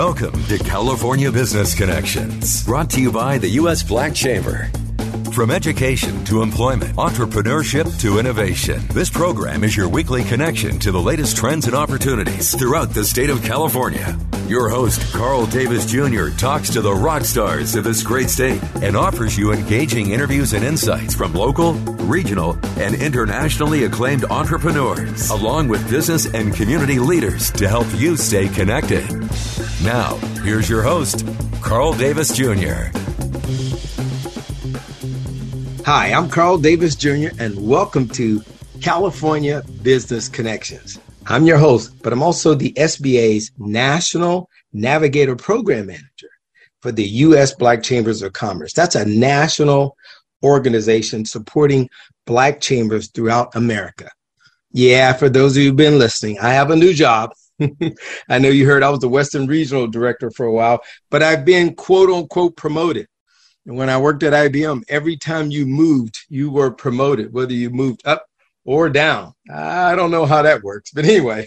Welcome to California Business Connections, brought to you by the U.S. Black Chamber. From education to employment, entrepreneurship to innovation, this program is your weekly connection to the latest trends and opportunities throughout the state of California. Your host, Carl Davis Jr., talks to the rock stars of this great state and offers you engaging interviews and insights from local, regional, and internationally acclaimed entrepreneurs, along with business and community leaders to help you stay connected. Now, here's your host, Carl Davis Jr. Hi, I'm Carl Davis Jr., and welcome to California Business Connections. I'm your host, but I'm also the SBA's National Navigator Program Manager for the U.S. Black Chambers of Commerce. That's a national organization supporting Black chambers throughout America. Yeah, for those of you who've been listening, I have a new job. I know you heard I was the Western Regional Director for a while, but I've been quote unquote promoted. And when I worked at IBM, every time you moved, you were promoted, whether you moved up or down. I don't know how that works, but anyway,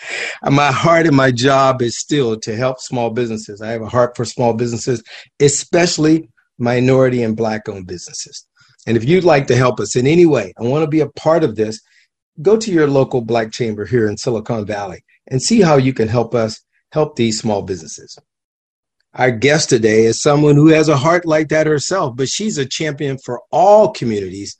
my heart and my job is still to help small businesses. I have a heart for small businesses, especially minority and black owned businesses. And if you'd like to help us in any way, I want to be a part of this, go to your local black chamber here in Silicon Valley and see how you can help us help these small businesses. Our guest today is someone who has a heart like that herself, but she's a champion for all communities.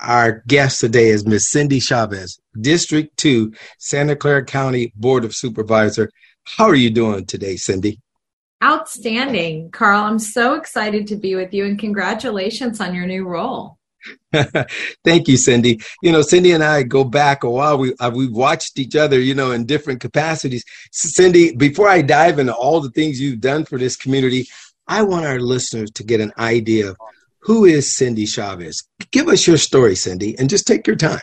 Our guest today is Miss Cindy Chavez, District 2, Santa Clara County Board of Supervisor. How are you doing today, Cindy? Outstanding, Carl. I'm so excited to be with you and congratulations on your new role. Thank you, Cindy. You know, Cindy and I go back a while. We uh, we've watched each other, you know, in different capacities. Cindy, before I dive into all the things you've done for this community, I want our listeners to get an idea of who is Cindy Chavez. Give us your story, Cindy, and just take your time.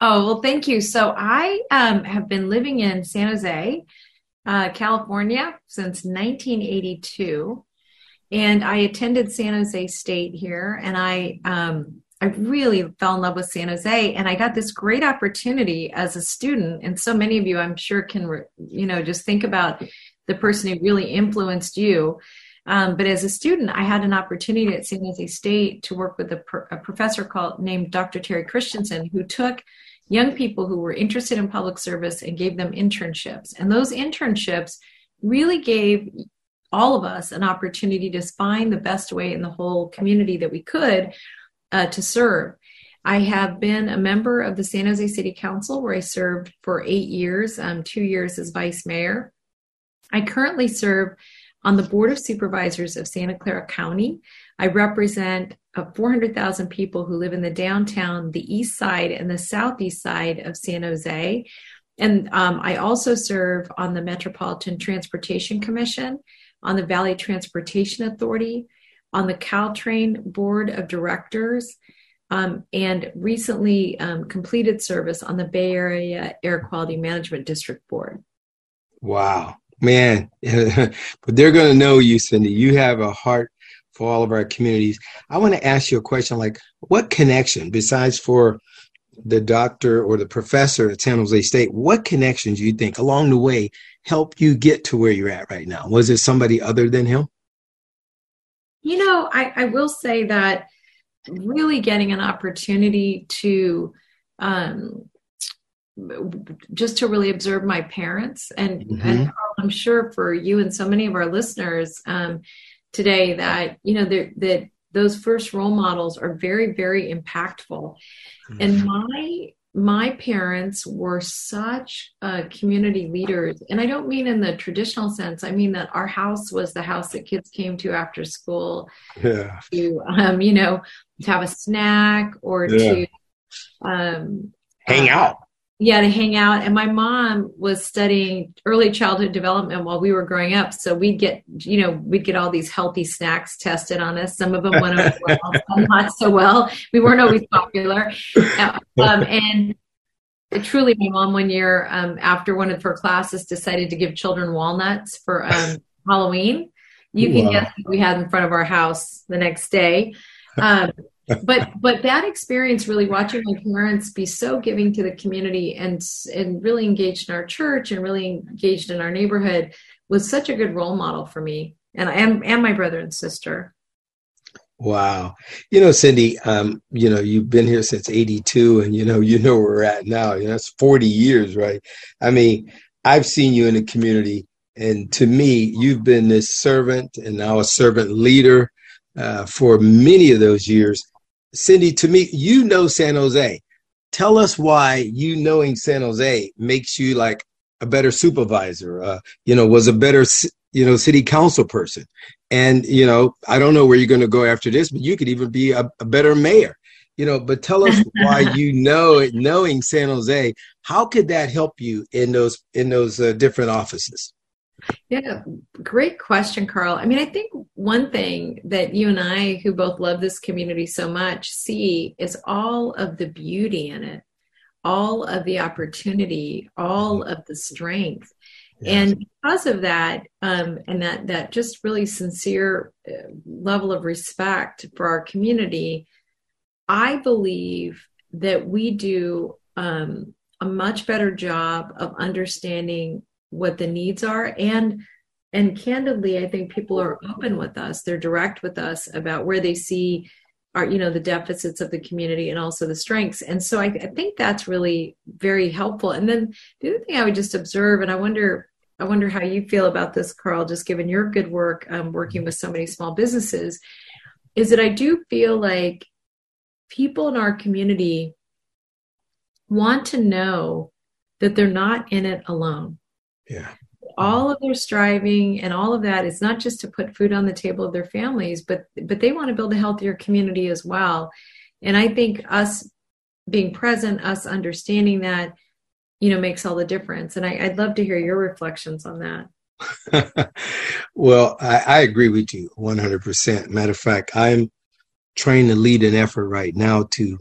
Oh well, thank you. So I um, have been living in San Jose, uh, California, since 1982 and I attended San Jose State here, and I um, I really fell in love with San Jose, and I got this great opportunity as a student. And so many of you, I'm sure, can you know just think about the person who really influenced you. Um, but as a student, I had an opportunity at San Jose State to work with a, a professor called named Dr. Terry Christensen, who took young people who were interested in public service and gave them internships. And those internships really gave all of us an opportunity to find the best way in the whole community that we could uh, to serve. I have been a member of the San Jose City Council where I served for eight years, um, two years as vice mayor. I currently serve on the Board of Supervisors of Santa Clara County. I represent uh, 400,000 people who live in the downtown, the east side, and the southeast side of San Jose. And um, I also serve on the Metropolitan Transportation Commission on the Valley Transportation Authority, on the Caltrain Board of Directors, um, and recently um, completed service on the Bay Area Air Quality Management District Board. Wow, man. but they're going to know you, Cindy. You have a heart for all of our communities. I want to ask you a question like, what connection, besides for the doctor or the professor at San Jose State, what connections do you think along the way helped you get to where you're at right now? Was it somebody other than him? You know, I, I will say that really getting an opportunity to um, just to really observe my parents and, mm-hmm. and, I'm sure for you and so many of our listeners um, today that you know that those first role models are very very impactful mm-hmm. and my my parents were such uh, community leaders. And I don't mean in the traditional sense, I mean that our house was the house that kids came to after school yeah. to, um, you know, to have a snack or yeah. to um, hang uh, out yeah to hang out. And my mom was studying early childhood development while we were growing up. So we'd get you know we'd get all these healthy snacks tested on us. Some of them went over well some not so well. We weren't always popular. Um, and truly my mom one year um, after one of her classes decided to give children walnuts for um, halloween. You can wow. guess what we had in front of our house the next day. Um, but but that experience really watching my parents be so giving to the community and and really engaged in our church and really engaged in our neighborhood was such a good role model for me and and, and my brother and sister. Wow. You know cindy um you know you've been here since 82 and you know you know where we're at now. You know that's 40 years right? I mean i've seen you in the community and to me you've been this servant and now a servant leader uh, for many of those years Cindy, to me, you know San Jose. Tell us why you knowing San Jose makes you like a better supervisor. Uh, you know, was a better you know city council person, and you know I don't know where you're going to go after this, but you could even be a, a better mayor. You know, but tell us why you know it, knowing San Jose. How could that help you in those in those uh, different offices? Yeah, great question, Carl. I mean, I think one thing that you and I, who both love this community so much, see is all of the beauty in it, all of the opportunity, all of the strength. Yes. And because of that, um, and that that just really sincere uh, level of respect for our community, I believe that we do um, a much better job of understanding what the needs are. And and candidly i think people are open with us. They're direct with us about where they see are you know the deficits of the community and also the strengths. And so I, I, think that's really very helpful. And then the other thing i would just observe and i wonder i wonder how you feel about this carl just given your good work um, working with so many small businesses is that i do feel like people in our community want to know that they're not in it alone yeah. All of their striving and all of that is not just to put food on the table of their families, but but they want to build a healthier community as well. And I think us being present, us understanding that, you know, makes all the difference. And I, would love to hear your reflections on that. well, I, I agree with you 100%. Matter of fact, I'm trying to lead an effort right now to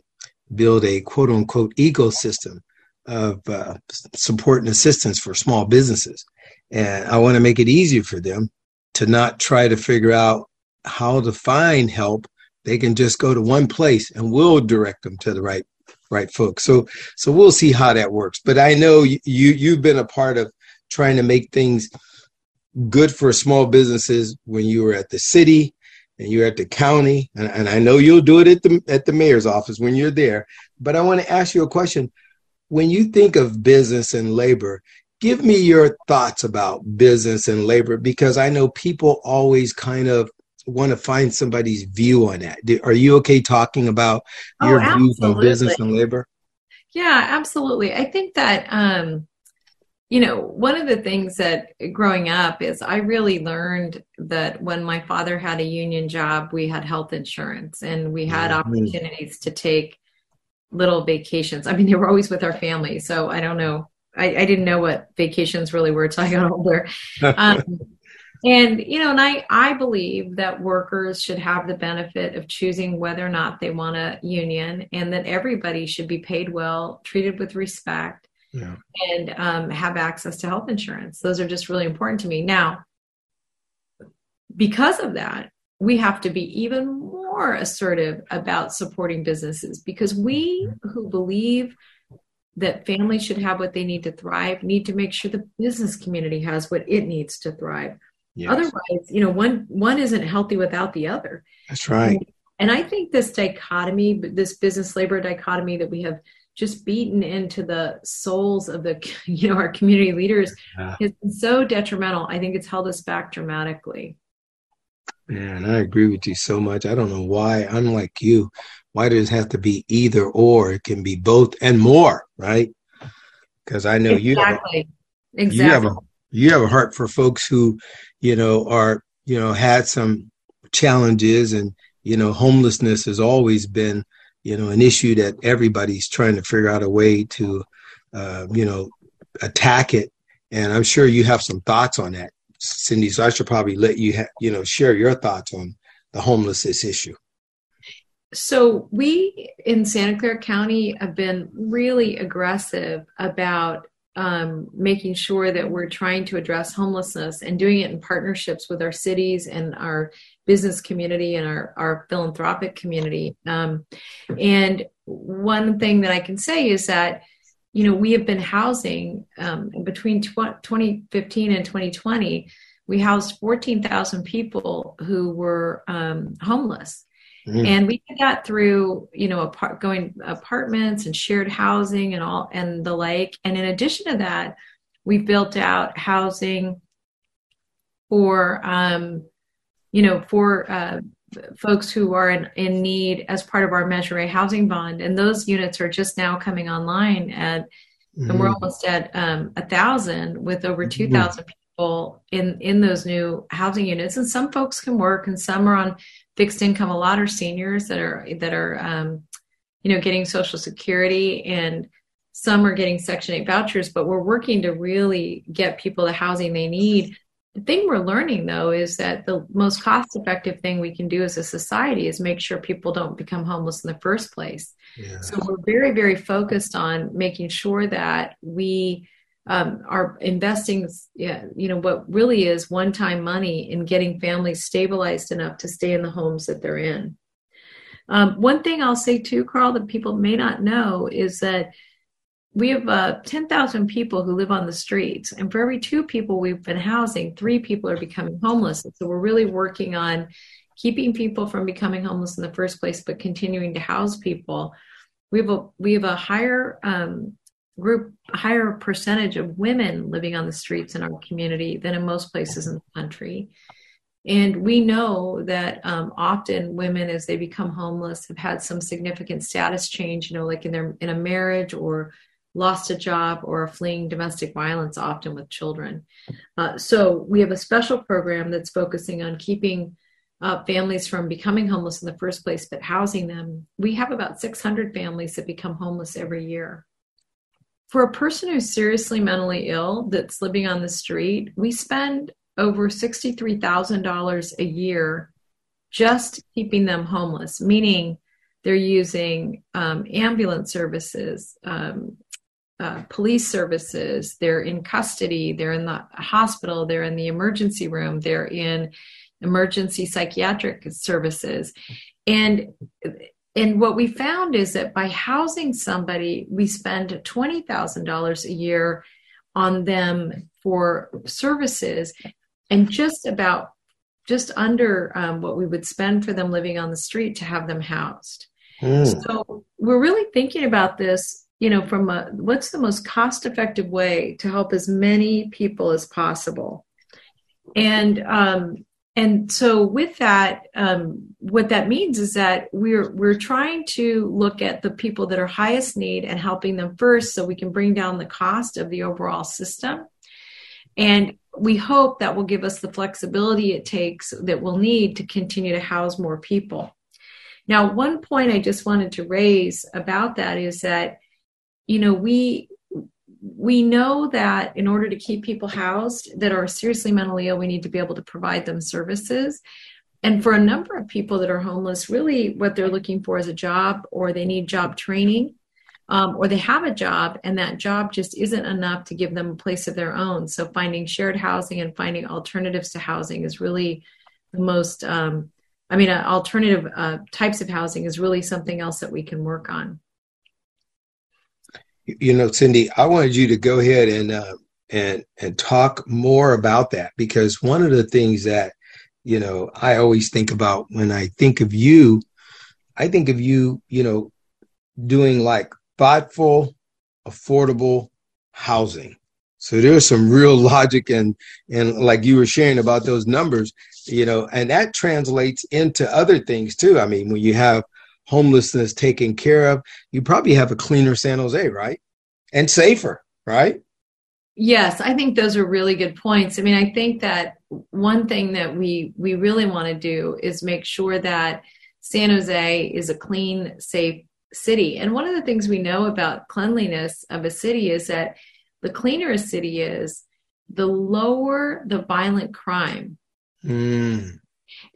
build a quote unquote ecosystem of uh, support and assistance for small businesses. And I want to make it easier for them to not try to figure out how to find help. They can just go to one place and we'll direct them to the right right folks. So so we'll see how that works. But I know you you've been a part of trying to make things good for small businesses when you were at the city and you're at the county and, and I know you'll do it at the at the mayor's office when you're there. But I want to ask you a question when you think of business and labor, give me your thoughts about business and labor because I know people always kind of want to find somebody's view on that. Are you okay talking about oh, your oh, views on business and labor? Yeah, absolutely. I think that um you know, one of the things that growing up is I really learned that when my father had a union job, we had health insurance and we had mm-hmm. opportunities to take little vacations. I mean, they were always with our family, so I don't know. I, I didn't know what vacations really were until I got older. Um, and you know, and I I believe that workers should have the benefit of choosing whether or not they want a union, and that everybody should be paid well, treated with respect, yeah. and um, have access to health insurance. Those are just really important to me. Now, because of that, we have to be even more assertive about supporting businesses because we who believe that families should have what they need to thrive need to make sure the business community has what it needs to thrive. Yes. otherwise you know one one isn't healthy without the other. That's right. And, i think this dichotomy this business labor dichotomy that we have just beaten into the souls of the you know our community leaders yeah. has been so detrimental. I think it's held us back dramatically Man, I agree with you so much. I don't know why I'm like you. Why does it have to be either or? It can be both and more, right? Because I know exactly. you have a, exactly. you have a you have a heart for folks who, you know, are you know had some challenges and you know homelessness has always been you know an issue that everybody's trying to figure out a way to uh, you know attack it and i'm sure you have some thoughts on that cindy so i should probably let you ha- you know share your thoughts on the homelessness issue so we in santa clara county have been really aggressive about um, making sure that we're trying to address homelessness and doing it in partnerships with our cities and our business community and our, our philanthropic community. Um, and one thing that I can say is that, you know, we have been housing um, between tw- 2015 and 2020, we housed 14,000 people who were um, homeless. Mm. And we did that through, you know, apart, going apartments and shared housing and all and the like. And in addition to that, we built out housing for, um, you know, for uh, folks who are in, in need as part of our Measure A housing bond. And those units are just now coming online at, mm-hmm. and we're mm-hmm. almost at um, a thousand with over 2,000 mm-hmm. people in, in those new housing units. And some folks can work and some are on fixed income. A lot are seniors that are that are um, you know getting Social Security, and some are getting Section Eight vouchers. But we're working to really get people the housing they need. The thing we're learning though is that the most cost effective thing we can do as a society is make sure people don't become homeless in the first place. Yeah. So we're very, very focused on making sure that we um, are investing, you know, what really is one-time money in getting families stabilized enough to stay in the homes that they're in. Um, one thing I'll say too, Carl, that people may not know is that we have uh, 10,000 people who live on the streets, and for every two people we've been housing, three people are becoming homeless. So we're really working on keeping people from becoming homeless in the first place, but continuing to house people. We have a we have a higher um, group higher percentage of women living on the streets in our community than in most places in the country. And we know that um, often women, as they become homeless, have had some significant status change, you know, like in their in a marriage or lost a job or fleeing domestic violence, often with children. Uh, so we have a special program that's focusing on keeping uh, families from becoming homeless in the first place, but housing them. We have about 600 families that become homeless every year for a person who's seriously mentally ill that's living on the street, we spend over $63,000 a year just keeping them homeless, meaning they're using um, ambulance services, um, uh, police services, they're in custody, they're in the hospital, they're in the emergency room, they're in emergency psychiatric services. And and what we found is that by housing somebody, we spend $20,000 a year on them for services and just about just under um, what we would spend for them living on the street to have them housed. Mm. So we're really thinking about this, you know, from a, what's the most cost effective way to help as many people as possible. And um, and so with that um, what that means is that we're we're trying to look at the people that are highest need and helping them first so we can bring down the cost of the overall system and we hope that will give us the flexibility it takes that we'll need to continue to house more people now one point i just wanted to raise about that is that you know we we know that in order to keep people housed that are seriously mentally ill, we need to be able to provide them services. And for a number of people that are homeless, really what they're looking for is a job or they need job training. Um, or they have a job and that job just isn't enough to give them a place of their own. So finding shared housing and finding alternatives to housing is really the most, um, I mean, uh, alternative uh, types of housing is really something else that we can work on you know, Cindy, I wanted you to go ahead and uh, and and talk more about that because one of the things that you know I always think about when I think of you, I think of you, you know, doing like thoughtful, affordable housing. So there's some real logic and and like you were sharing about those numbers, you know, and that translates into other things too. I mean, when you have homelessness taken care of, you probably have a cleaner San Jose, right? And safer, right? Yes, I think those are really good points. I mean, I think that one thing that we we really want to do is make sure that San Jose is a clean, safe city. And one of the things we know about cleanliness of a city is that the cleaner a city is, the lower the violent crime. Mm.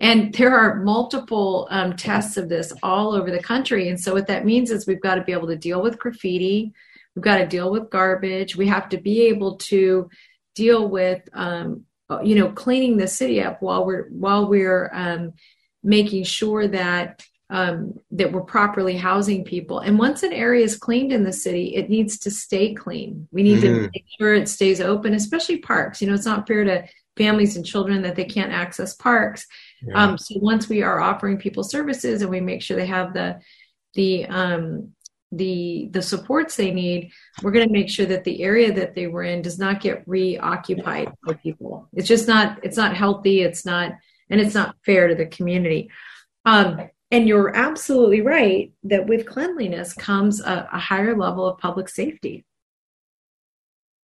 And there are multiple um, tests of this all over the country. And so, what that means is we've got to be able to deal with graffiti, We've got to deal with garbage. We have to be able to deal with, um, you know, cleaning the city up while we're while we're um, making sure that um, that we're properly housing people. And once an area is cleaned in the city, it needs to stay clean. We need mm-hmm. to make sure it stays open, especially parks. You know, it's not fair to families and children that they can't access parks. Yeah. Um, so once we are offering people services and we make sure they have the the um, the the supports they need we're going to make sure that the area that they were in does not get reoccupied by people it's just not it's not healthy it's not and it's not fair to the community um, and you're absolutely right that with cleanliness comes a, a higher level of public safety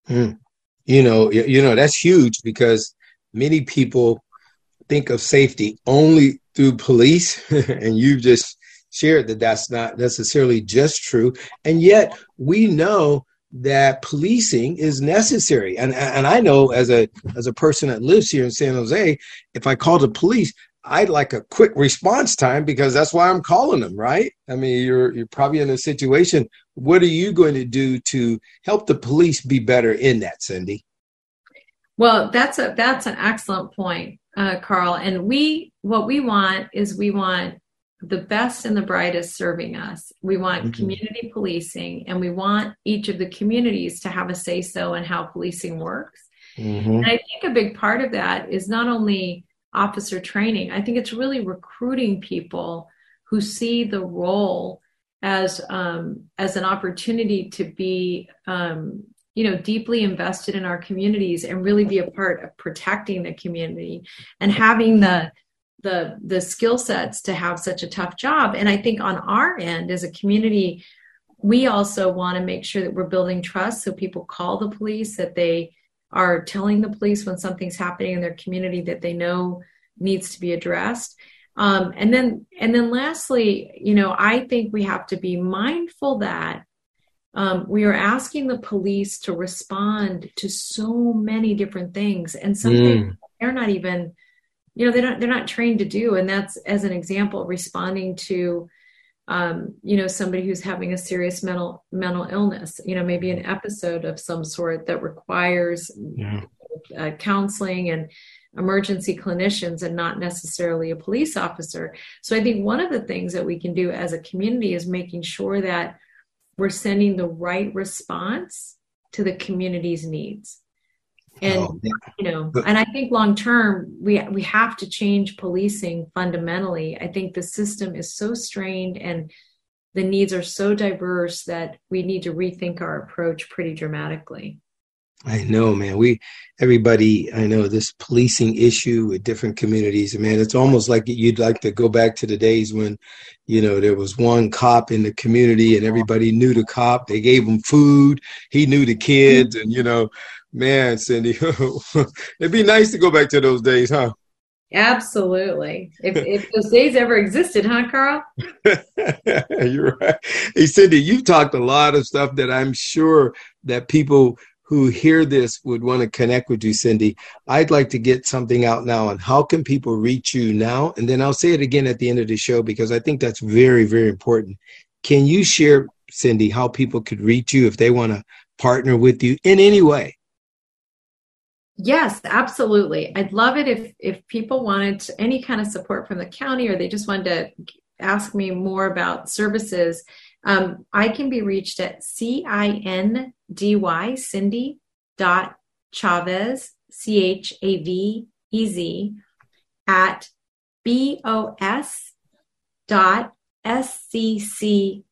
mm. you know you know that's huge because many people think of safety only through police and you've just shared that that's not necessarily just true. And yet we know that policing is necessary. And, and I know as a, as a person that lives here in San Jose, if I call the police, I'd like a quick response time because that's why I'm calling them, right? I mean, you're you're probably in a situation. What are you going to do to help the police be better in that, Cindy? Well, that's a that's an excellent point, uh, Carl. And we what we want is we want the best and the brightest serving us. We want mm-hmm. community policing and we want each of the communities to have a say so in how policing works. Mm-hmm. And I think a big part of that is not only officer training, I think it's really recruiting people who see the role as um, as an opportunity to be um, you know deeply invested in our communities and really be a part of protecting the community and having the the the skill sets to have such a tough job. And i think on our end as a community we also want to make sure that we're building trust so people call the police that they are telling the police when something's happening in their community that they know needs to be addressed. Um, and then and then lastly you know i think we have to be mindful that um, we are asking the police to respond to so many different things and something mm. they're not even you know they're not they're not trained to do and that's as an example responding to um, you know somebody who's having a serious mental mental illness you know maybe an episode of some sort that requires yeah. uh, counseling and emergency clinicians and not necessarily a police officer so i think one of the things that we can do as a community is making sure that we're sending the right response to the community's needs. And oh, you know and i think long term we we have to change policing fundamentally. I think the system is so strained and the needs are so diverse that we need to rethink our approach pretty dramatically i know man we everybody i know this policing issue with different communities man it's almost like you'd like to go back to the days when you know there was one cop in the community and everybody knew the cop they gave him food he knew the kids and you know Man, Cindy, it'd be nice to go back to those days, huh? Absolutely. If, if those days ever existed, huh, Carl? You're right. Hey, Cindy, you've talked a lot of stuff that I'm sure that people who hear this would want to connect with you, Cindy. I'd like to get something out now on how can people reach you now? And then I'll say it again at the end of the show because I think that's very, very important. Can you share, Cindy, how people could reach you if they want to partner with you in any way? Yes, absolutely. I'd love it if if people wanted any kind of support from the county or they just wanted to ask me more about services. Um, I can be reached at C I N D Y Cindy dot Chavez C H A V E Z at B O S dot S C C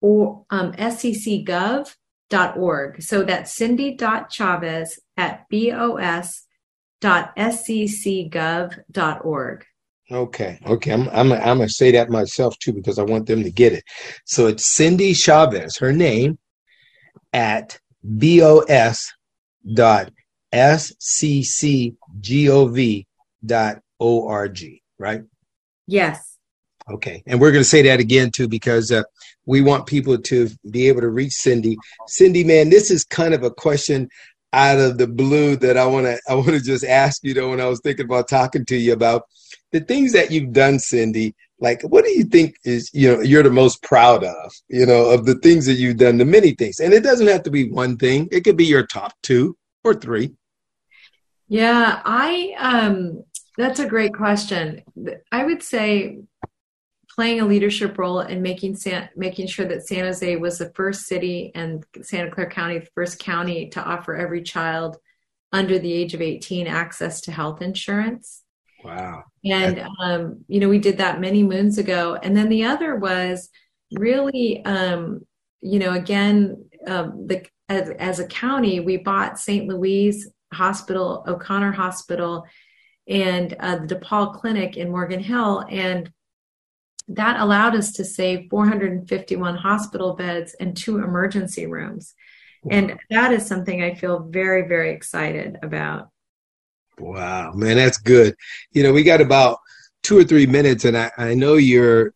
or um, SCC org. So that's Cindy.Chavez at bos.sccgov.org. Okay, okay. I'm I'm I'm gonna say that myself too because I want them to get it. So it's Cindy Chavez, her name, at bos dot sccgov dot org, right? Yes. Okay, and we're to say that again too because uh, we want people to be able to reach Cindy. Cindy, man, this is kind of a question out of the blue that I want to I want to just ask you though when I was thinking about talking to you about the things that you've done, Cindy. Like, what do you think is you know you're the most proud of? You know, of the things that you've done, the many things, and it doesn't have to be one thing. It could be your top two or three. Yeah, I um that's a great question. I would say playing a leadership role in making San, making sure that San Jose was the first city and Santa Clara County the first county to offer every child under the age of 18 access to health insurance. Wow. And um, you know, we did that many moons ago. And then the other was really um, you know, again, um, the as, as a county, we bought St. Louise Hospital, O'Connor Hospital, and uh, the DePaul Clinic in Morgan Hill. And that allowed us to save 451 hospital beds and two emergency rooms. And that is something I feel very, very excited about. Wow, man, that's good. You know, we got about two or three minutes, and I, I know your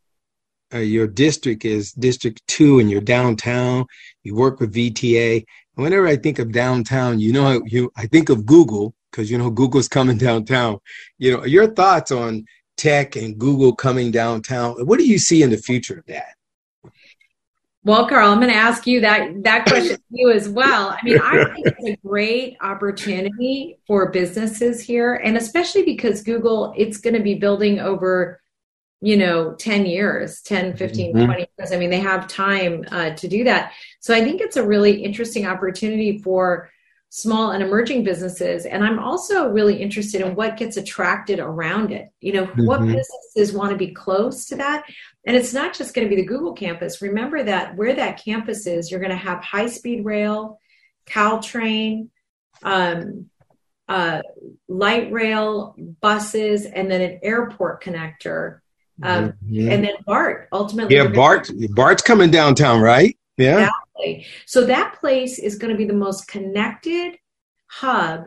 uh, your district is District Two, and you're downtown. You work with VTA. And whenever I think of downtown, you know, you I think of Google because you know Google's coming downtown. You know, your thoughts on tech and Google coming downtown. What do you see in the future of that? Well, Carl, I'm going to ask you that that question to you as well. I mean, I think it's a great opportunity for businesses here, and especially because Google, it's going to be building over, you know, 10 years, 10, 15, mm-hmm. 20 years. I mean, they have time uh, to do that. So I think it's a really interesting opportunity for small and emerging businesses and i'm also really interested in what gets attracted around it you know mm-hmm. what businesses want to be close to that and it's not just going to be the google campus remember that where that campus is you're going to have high speed rail caltrain um, uh, light rail buses and then an airport connector um, mm-hmm. and then bart ultimately yeah bart bart's coming downtown right yeah. Exactly. So that place is going to be the most connected hub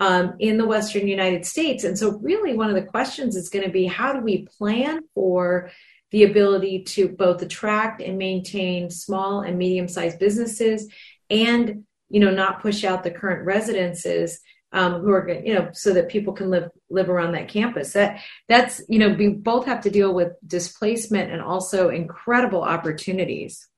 um, in the Western United States. And so, really, one of the questions is going to be how do we plan for the ability to both attract and maintain small and medium sized businesses and you know not push out the current residences um, who are you know so that people can live live around that campus that that's you know we both have to deal with displacement and also incredible opportunities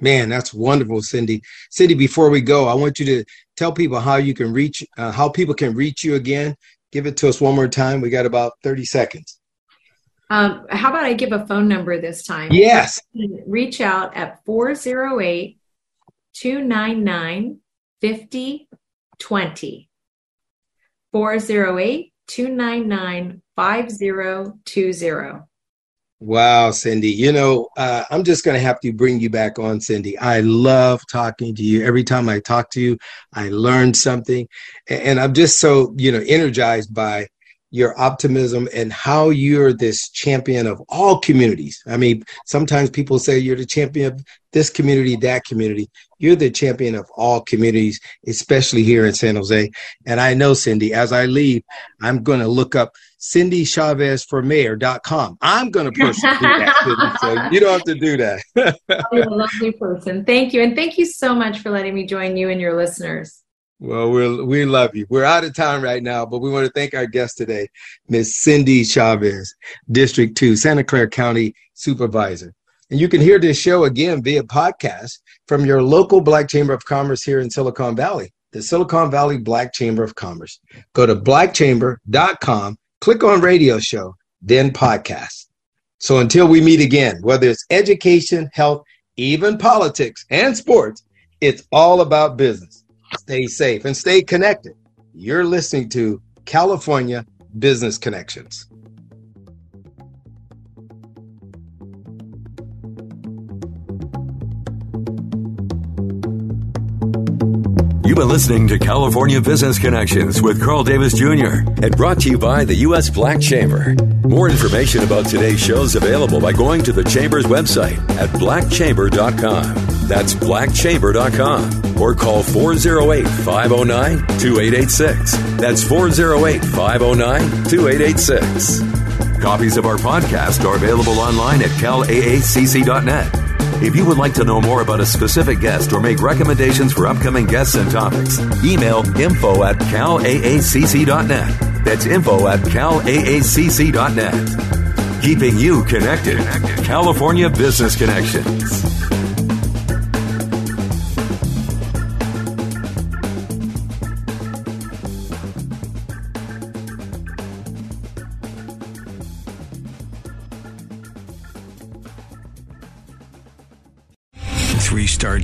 Man, that's wonderful, Cindy. Cindy, before we go, I want you to tell people how you can reach, uh, how people can reach you again. Give it to us one more time. We got about 30 seconds. Um, how about I give a phone number this time? Yes. Reach out at 408 299 5020. 408 299 5020. Wow, Cindy. You know, uh, I'm just going to have to bring you back on, Cindy. I love talking to you. Every time I talk to you, I learn something. And I'm just so, you know, energized by your optimism and how you're this champion of all communities. I mean, sometimes people say you're the champion of this community, that community. You're the champion of all communities, especially here in San Jose. And I know, Cindy, as I leave, I'm going to look up Cindy Chavez for mayor.com. I'm going to personally do that. so you don't have to do that. You're a lovely person. Thank you. And thank you so much for letting me join you and your listeners. Well, we we love you. We're out of time right now, but we want to thank our guest today, Miss Cindy Chavez, District 2, Santa Clara County Supervisor. And you can hear this show again via podcast from your local Black Chamber of Commerce here in Silicon Valley, the Silicon Valley Black Chamber of Commerce. Go to blackchamber.com click on radio show, then podcast. So until we meet again, whether it's education, health, even politics and sports, it's all about business. Stay safe and stay connected. You're listening to California Business Connections. You've been listening to California Business Connections with Carl Davis Jr. and brought to you by the U.S. Black Chamber. More information about today's show is available by going to the Chamber's website at blackchamber.com. That's blackchamber.com or call 408 509 2886. That's 408 509 2886. Copies of our podcast are available online at calaacc.net. If you would like to know more about a specific guest or make recommendations for upcoming guests and topics, email info at calaacc.net. That's info at calaacc.net. Keeping you connected. California Business Connections.